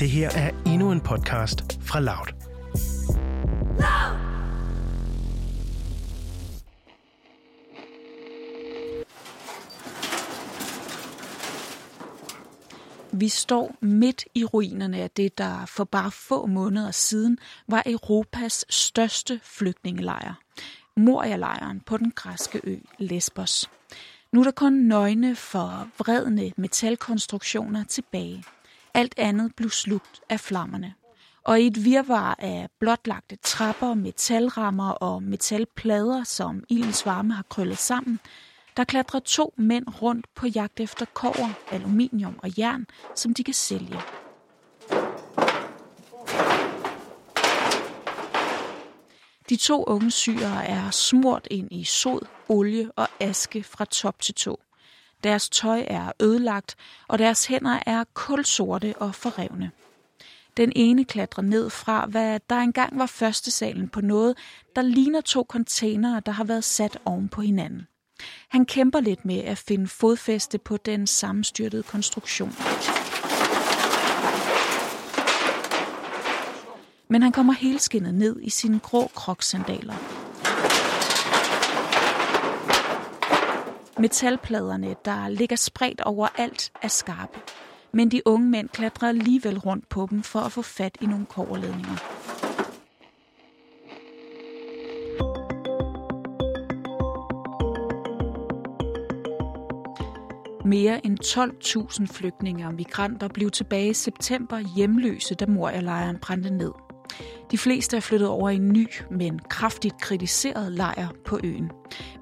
Det her er endnu en podcast fra Loud. Vi står midt i ruinerne af det, der for bare få måneder siden var Europas største flygtningelejr. Moria-lejren på den græske ø Lesbos. Nu er der kun nøgne for vredne metalkonstruktioner tilbage. Alt andet blev slugt af flammerne. Og i et virvar af blotlagte trapper, metalrammer og metalplader, som ildens varme har krøllet sammen, der klatrer to mænd rundt på jagt efter kover, aluminium og jern, som de kan sælge. De to unge syre er smurt ind i sod, olie og aske fra top til tå. Deres tøj er ødelagt, og deres hænder er kulsorte og forrevne. Den ene klatrer ned fra, hvad der engang var første salen på noget, der ligner to containere, der har været sat oven på hinanden. Han kæmper lidt med at finde fodfæste på den sammenstyrtede konstruktion. Men han kommer helskindet ned i sine grå kroksandaler. Metalpladerne, der ligger spredt overalt, er skarpe. Men de unge mænd klatrer alligevel rundt på dem for at få fat i nogle koverledninger. Mere end 12.000 flygtninge og migranter blev tilbage i september hjemløse, da Moria-lejren brændte ned. De fleste er flyttet over i en ny, men kraftigt kritiseret lejr på øen,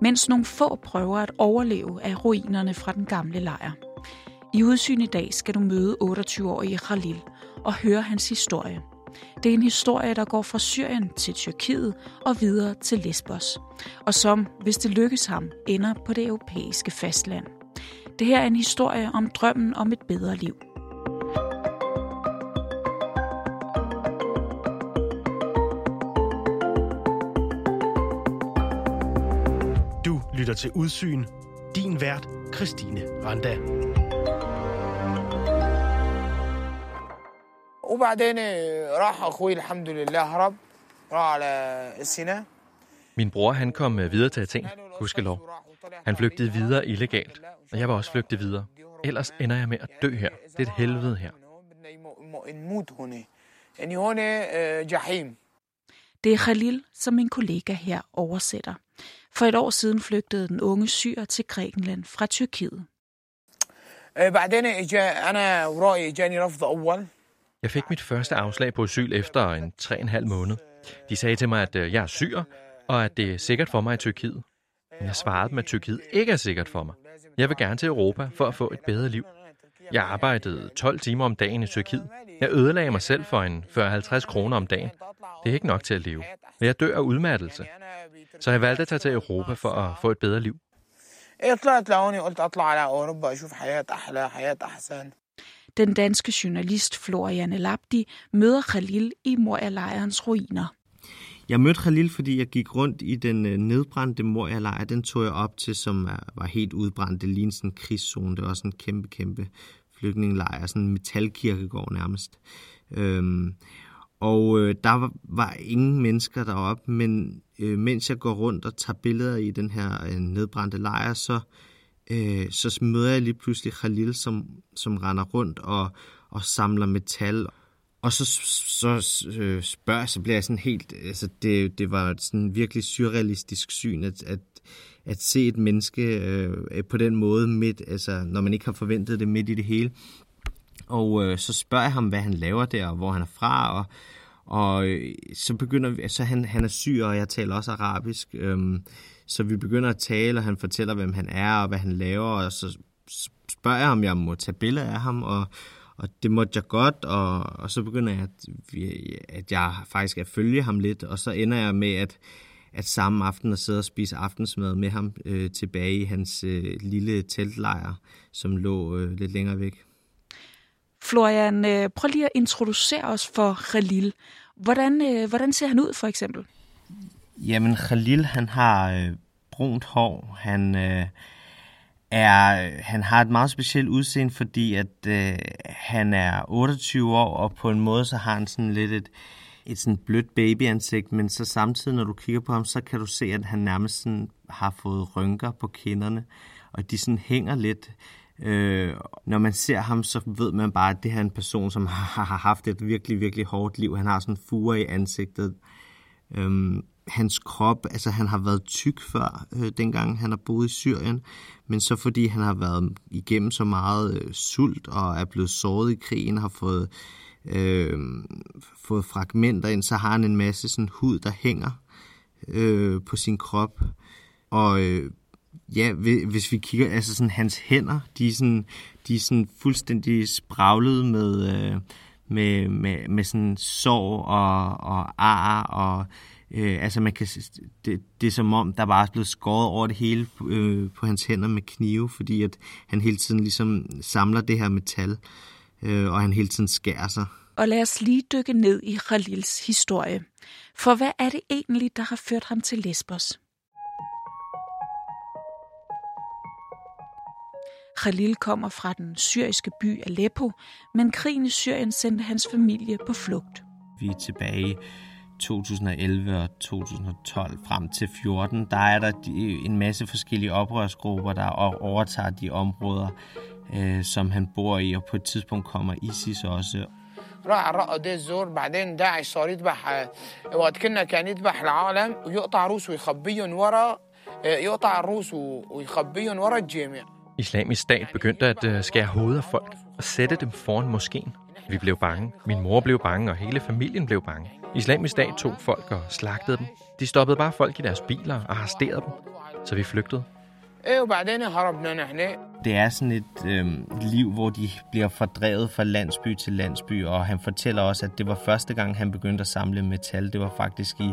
mens nogle få prøver at overleve af ruinerne fra den gamle lejr. I udsyn i dag skal du møde 28-årige Khalil og høre hans historie. Det er en historie, der går fra Syrien til Tyrkiet og videre til Lesbos, og som, hvis det lykkes ham, ender på det europæiske fastland. Det her er en historie om drømmen om et bedre liv. lytter til Udsyn. Din vært, Christine Randa. وبعدين راح اخوي الحمد لله هرب راح على السيناء Min bror han kom øh, videre til Athen, gudskelov. Han flygtede videre illegalt, og jeg var også flygtet videre. Ellers ender jeg med at dø her. Det er et helvede her. نموت هنا يعني هنا آه، جحيم Det er Khalil, som min kollega her oversætter. For et år siden flygtede den unge syr til Grækenland fra Tyrkiet. Jeg fik mit første afslag på asyl efter en 3,5 måned. De sagde til mig, at øh, jeg er syr, og at det er sikkert for mig i Tyrkiet. Men jeg svarede dem, at Tyrkiet ikke er sikkert for mig. Jeg vil gerne til Europa for at få et bedre liv. Jeg arbejdede 12 timer om dagen i Tyrkiet. Jeg ødelagde mig selv for en 40-50 kroner om dagen. Det er ikke nok til at leve. Men jeg dør af udmattelse. Så jeg valgte at tage til Europa for at få et bedre liv. Den danske journalist Florian Elabdi møder Khalil i Moria-lejrens ruiner. Jeg mødte Khalil, fordi jeg gik rundt i den øh, nedbrændte Moria-lejr. Den tog jeg op til, som øh, var helt udbrændt. Det lignede sådan en krigszone. Det var sådan en kæmpe, kæmpe flygtningelejr. Sådan en metalkirkegård nærmest. Øhm, og øh, der var, var ingen mennesker deroppe, men øh, mens jeg går rundt og tager billeder i den her øh, nedbrændte lejr, så, øh, så møder jeg lige pludselig Khalil, som, som render rundt og, og samler metal. Og så, så øh, spørger så bliver jeg sådan helt, altså det, det var sådan virkelig surrealistisk syn, at, at, at se et menneske øh, på den måde midt, altså når man ikke har forventet det midt i det hele. Og øh, så spørger jeg ham, hvad han laver der, og hvor han er fra, og, og øh, så begynder vi, så han, han er syg, og jeg taler også arabisk, øhm, så vi begynder at tale, og han fortæller, hvem han er, og hvad han laver, og så spørger jeg, om jeg må tage billeder af ham, og, og det måtte jeg godt, og, og så begynder jeg, at, at jeg faktisk at følge ham lidt, og så ender jeg med, at, at samme aften at sidde og spise aftensmad med ham øh, tilbage i hans øh, lille teltlejr, som lå øh, lidt længere væk. Florian, øh, prøv lige at introducere os for Khalil. Hvordan, øh, hvordan ser han ud, for eksempel? Jamen, Khalil, han har øh, brunt hår. Han, øh, er, han har et meget specielt udseende, fordi at øh, han er 28 år, og på en måde så har han sådan lidt et, et sådan blødt babyansigt, men så samtidig, når du kigger på ham, så kan du se, at han nærmest sådan har fået rynker på kinderne, og de sådan hænger lidt. Øh, når man ser ham, så ved man bare, at det her er en person, som har, har haft et virkelig, virkelig hårdt liv. Han har sådan fure i ansigtet. Øh, hans krop, altså han har været tyk før, øh, dengang han har boet i Syrien, men så fordi han har været igennem så meget øh, sult og er blevet såret i krigen, har fået, øh, fået fragmenter ind, så har han en masse sådan hud, der hænger øh, på sin krop. Og øh, ja, hvis vi kigger, altså sådan hans hænder, de er sådan, de er sådan fuldstændig spraglet med, øh, med, med, med sådan sår og, og ar og Øh, altså man kan, det, det er som om, der bare er blevet skåret over det hele øh, på hans hænder med knive, fordi at han hele tiden ligesom samler det her metal, øh, og han hele tiden skærer sig. Og lad os lige dykke ned i Khalils historie. For hvad er det egentlig, der har ført ham til Lesbos? Khalil kommer fra den syriske by Aleppo, men krigen i Syrien sendte hans familie på flugt. Vi er tilbage 2011 og 2012 frem til 14, der er der en masse forskellige oprørsgrupper, der overtager de områder, øh, som han bor i, og på et tidspunkt kommer ISIS også. راح رقد الزور بعدين داعش صار يذبح وقت كنا كان يذبح العالم ويقطع روس ويخبيهم ورا يقطع الروس ويخبيهم ورا الجامع Islamisk stat begyndte at øh, skære hovedet af folk og sætte dem foran moskeen. Vi blev bange. Min mor blev bange, og hele familien blev bange. Islamisk stat tog folk og slagtede dem. De stoppede bare folk i deres biler og arresterede dem. Så vi flygtede. Det er sådan et øh, liv, hvor de bliver fordrevet fra landsby til landsby, og han fortæller også, at det var første gang, han begyndte at samle metal. Det var faktisk i,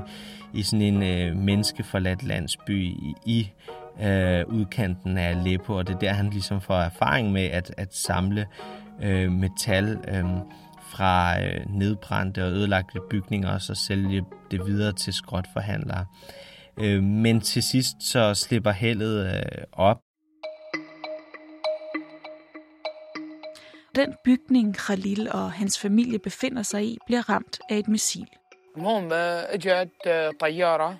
i sådan en øh, menneskeforladt landsby i, i øh, udkanten af Aleppo, og det er der, han ligesom får erfaring med at, at samle øh, metal. Øh, fra øh, nedbrændte og ødelagte bygninger og så sælge det videre til skrotforhandlere. Øh, men til sidst så slipper heldet øh, op. Den bygning, Khalil og hans familie befinder sig i, bliver ramt af et missil. المهم اجت طياره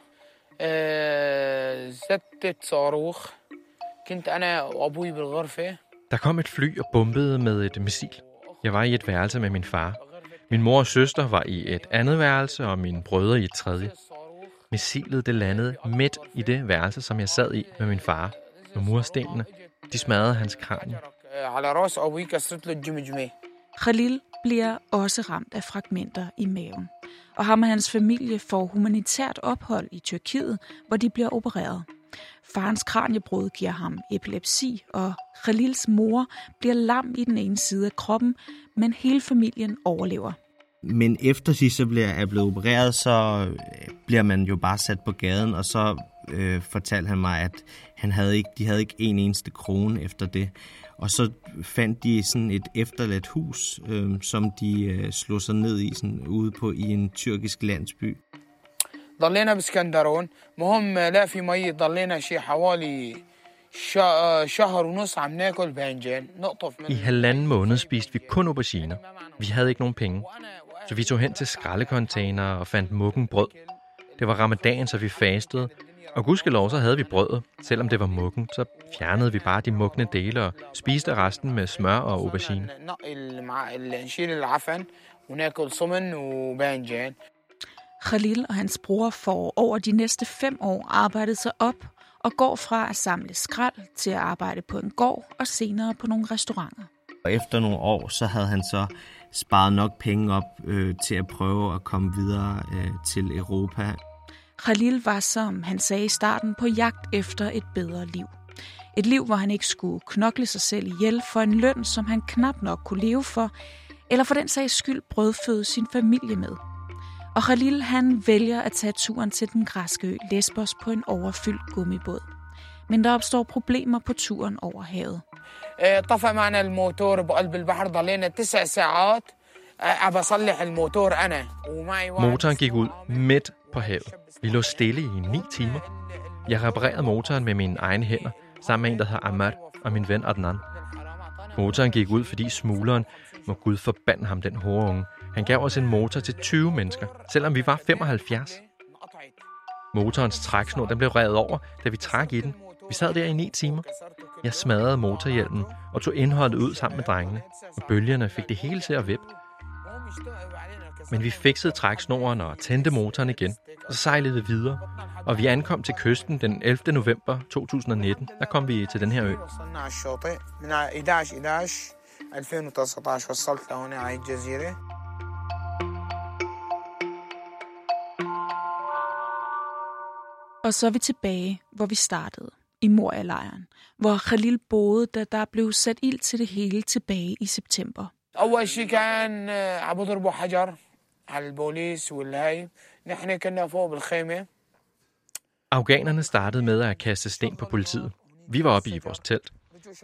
زتت صاروخ كنت انا وابوي بالغرفه Der kom et fly og bombede med et missil. Jeg var i et værelse med min far. Min mor og søster var i et andet værelse, og mine brødre i et tredje. Missilet det landede midt i det værelse, som jeg sad i med min far. Med murstenene. De smadrede hans kranie. Khalil bliver også ramt af fragmenter i maven. Og ham og hans familie får humanitært ophold i Tyrkiet, hvor de bliver opereret. Farens kraniebrud giver ham epilepsi, og Khalils mor bliver lam i den ene side af kroppen, men hele familien overlever. Men efter sidst, så bliver, er blevet opereret, så øh, bliver man jo bare sat på gaden, og så øh, fortalte han mig, at han havde ikke, de havde ikke en eneste krone efter det. Og så fandt de sådan et efterladt hus, øh, som de øh, slog sig ned i sådan ude på i en tyrkisk landsby. ضلينا باسكندرون مهم لا في مي ضلينا شي حوالي شهر ونص عم ناكل بانجان نقطف I halvanden måned spiste vi kun auberginer. Vi havde ikke nogen penge. Så vi tog hen til skraldekontainer og fandt muggen brød. Det var ramadan, så vi fastede. Og gudskelov, så havde vi brødet. Selvom det var muggen, så fjernede vi bare de mugne dele og spiste resten med smør og aubergine. Khalil og hans bror får over de næste fem år arbejdet sig op og går fra at samle skrald til at arbejde på en gård og senere på nogle restauranter. Og efter nogle år, så havde han så sparet nok penge op øh, til at prøve at komme videre øh, til Europa. Khalil var, som han sagde i starten, på jagt efter et bedre liv. Et liv, hvor han ikke skulle knokle sig selv ihjel for en løn, som han knap nok kunne leve for, eller for den sags skyld brødføde sin familie med. Og Khalil han vælger at tage turen til den græske ø Lesbos på en overfyldt gummibåd. Men der opstår problemer på turen over havet. طفى معنا الموتور بقلب البحر ضلينا تسع ساعات بصلح الموتور أنا Motoren gik ud midt på havet. Vi lå stille i ni timer. Jeg reparerede motoren med mine egne hænder, sammen med en, der hedder Ahmad. og min ven Adnan. Motoren gik ud, fordi smugleren, må Gud forbande ham, den unge, han gav os en motor til 20 mennesker, selvom vi var 75. Motorens træksnor den blev revet over, da vi trak i den. Vi sad der i 9 timer. Jeg smadrede motorhjelmen og tog indholdet ud sammen med drengene, og bølgerne fik det hele til at vippe. Men vi fikset træksnoren og tændte motoren igen, og så sejlede vi videre. Og vi ankom til kysten den 11. november 2019. Der kom vi til den her ø. Og så er vi tilbage, hvor vi startede, i Moria-lejren, hvor Khalil boede, da der blev sat ild til det hele tilbage i september. اول شيء كان عم بضربوا حجر على البوليس والهاي نحن كنا فوق بالخيمه Afghanerne startede med at kaste sten på politiet. Vi var oppe i vores telt.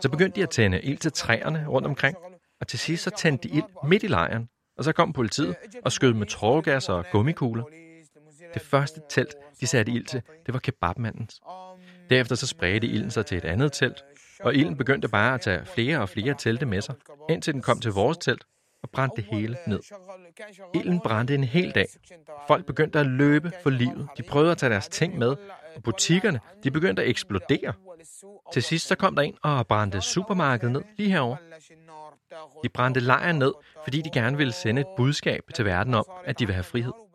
Så begyndte de at tænde ild til træerne rundt omkring, og til sidst så tændte de ild midt i lejren. Og så kom politiet og skød med trådgas og gummikugler. Det første telt, de satte ild til, det var kebabmandens. Derefter så spredte ilden sig til et andet telt, og ilden begyndte bare at tage flere og flere telte med sig, indtil den kom til vores telt og brændte det hele ned. Ilden brændte en hel dag. Folk begyndte at løbe for livet. De prøvede at tage deres ting med, og butikkerne de begyndte at eksplodere. Til sidst så kom der en og brændte supermarkedet ned lige herover. De brændte lejren ned, fordi de gerne ville sende et budskab til verden om, at de vil have frihed.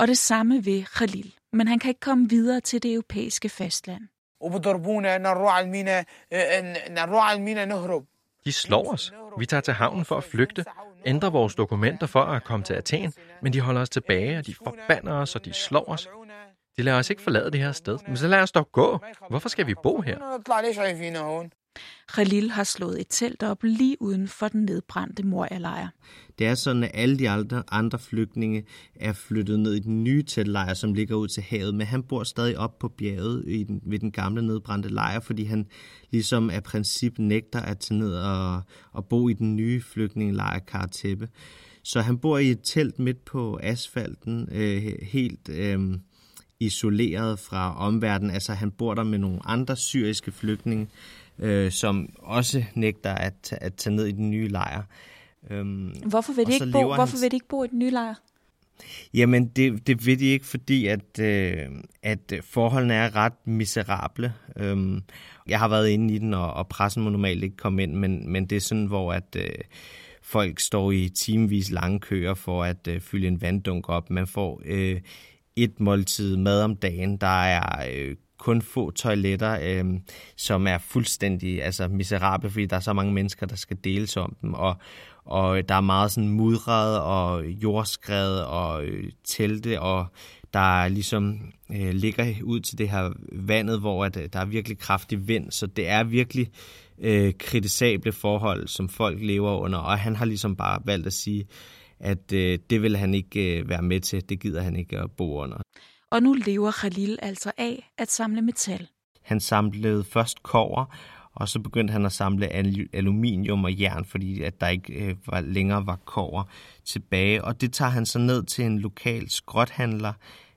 Og det samme ved Khalil, men han kan ikke komme videre til det europæiske fastland. De slår os. Vi tager til havnen for at flygte, ændrer vores dokumenter for at komme til Athen, men de holder os tilbage, og de forbander os, og de slår os. De lader os ikke forlade det her sted. Men så lad os dog gå. Hvorfor skal vi bo her? Khalil har slået et telt op lige uden for den nedbrændte Moria-lejr. Det er sådan, at alle de andre, flygtninge er flyttet ned i den nye teltlejr, som ligger ud til havet, men han bor stadig op på bjerget i den, ved den gamle nedbrændte lejr, fordi han ligesom af princip nægter at tage ned og, og bo i den nye flygtningelejr Karatæppe. Så han bor i et telt midt på asfalten, øh, helt... Øh, isoleret fra omverdenen. Altså han bor der med nogle andre syriske flygtninge, øh, som også nægter at, at tage ned i den nye lejr. Øhm, Hvorfor vil de ikke bo, hvorfor vil de ikke bo i den nye lejr? Jamen, det, det ved de ikke, fordi at, øh, at forholdene er ret miserable. Øhm, jeg har været inde i den, og, og pressen må normalt ikke komme ind, men, men det er sådan, hvor at øh, folk står i timevis lange køer for at øh, fylde en vanddunk op. Man får øh, et måltid mad om dagen. Der er øh, kun få toiletter, øh, som er fuldstændig altså, miserable, fordi der er så mange mennesker, der skal deles om dem, og, og der er meget sådan mudret og jordskred og øh, telte, og der er ligesom øh, ligger ud til det her vandet, hvor at, øh, der er virkelig kraftig vind, så det er virkelig øh, kritisable forhold, som folk lever under, og han har ligesom bare valgt at sige, at øh, det vil han ikke øh, være med til, det gider han ikke at bo under. Og nu lever Khalil altså af at samle metal. Han samlede først kover, og så begyndte han at samle aluminium og jern, fordi at der ikke øh, var, længere var kover tilbage. Og det tager han så ned til en lokal skrothandler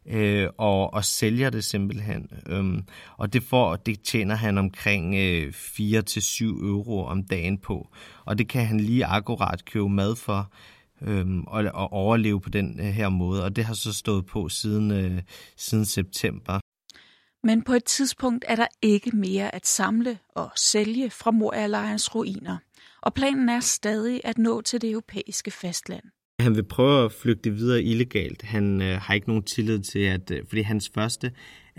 øh, og, og sælger det simpelthen. Øhm, og det, får, det tjener han omkring øh, 4-7 euro om dagen på. Og det kan han lige akkurat købe mad for øhm, og, og overleve på den øh, her måde. Og det har så stået på siden, øh, siden september. Men på et tidspunkt er der ikke mere at samle og sælge fra Moria-lejrens ruiner. Og planen er stadig at nå til det europæiske fastland. Han vil prøve at flygte videre illegalt. Han øh, har ikke nogen tillid til, at øh, fordi hans første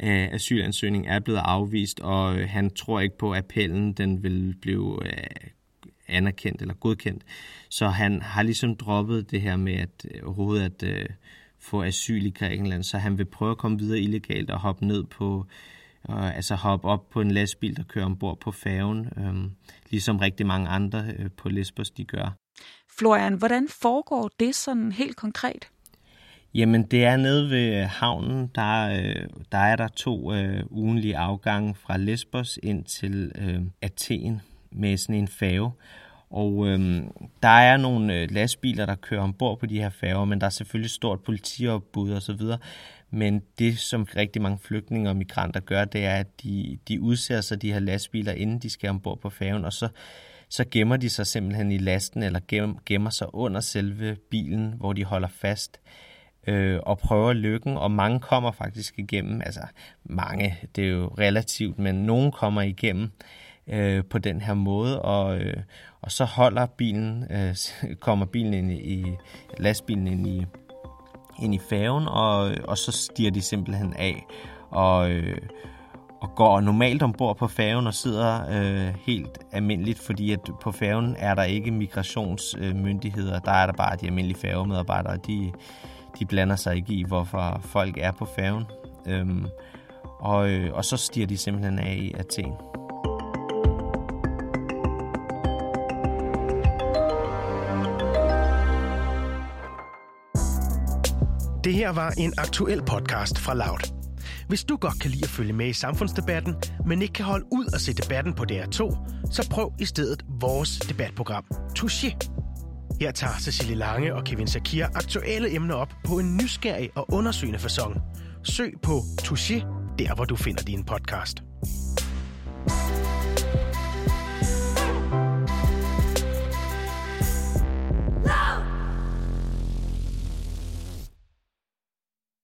øh, asylansøgning er blevet afvist, og øh, han tror ikke på, at appellen den vil blive øh, anerkendt eller godkendt. Så han har ligesom droppet det her med at øh, overhovedet at øh, få asyl i Grækenland, så han vil prøve at komme videre illegalt og hoppe ned på og altså hoppe op på en lastbil, der kører ombord på færgen, øhm, ligesom rigtig mange andre øh, på Lesbos, de gør. Florian, hvordan foregår det sådan helt konkret? Jamen, det er nede ved havnen, der, øh, der er der to øh, ugenlige afgange fra Lesbos ind til øh, Athen med sådan en færge. Og øhm, der er nogle øh, lastbiler, der kører ombord på de her færger, men der er selvfølgelig stort politiopbud og så videre. Men det, som rigtig mange flygtninge og migranter gør, det er, at de, de udser sig de her lastbiler, inden de skal ombord på færgen, og så, så gemmer de sig simpelthen i lasten, eller gemmer sig under selve bilen, hvor de holder fast øh, og prøver lykken, og mange kommer faktisk igennem. Altså mange, det er jo relativt, men nogen kommer igennem øh, på den her måde, og, øh, og så holder bilen, øh, kommer bilen ind i, lastbilen ind i, ind i færgen, og, øh, og så stiger de simpelthen af, og, øh, og går normalt ombord på færgen og sidder øh, helt almindeligt, fordi at på færgen er der ikke migrationsmyndigheder, der er der bare de almindelige færgemedarbejdere, de, de blander sig ikke i, hvorfor folk er på færgen. Øhm, og, øh, og så stiger de simpelthen af i Athen. Det her var en aktuel podcast fra Loud. Hvis du godt kan lide at følge med i samfundsdebatten, men ikke kan holde ud at se debatten på DR2, så prøv i stedet vores debatprogram, Touché. Her tager Cecilie Lange og Kevin Sakir aktuelle emner op på en nysgerrig og undersøgende façon. Søg på Touché, der hvor du finder din podcast.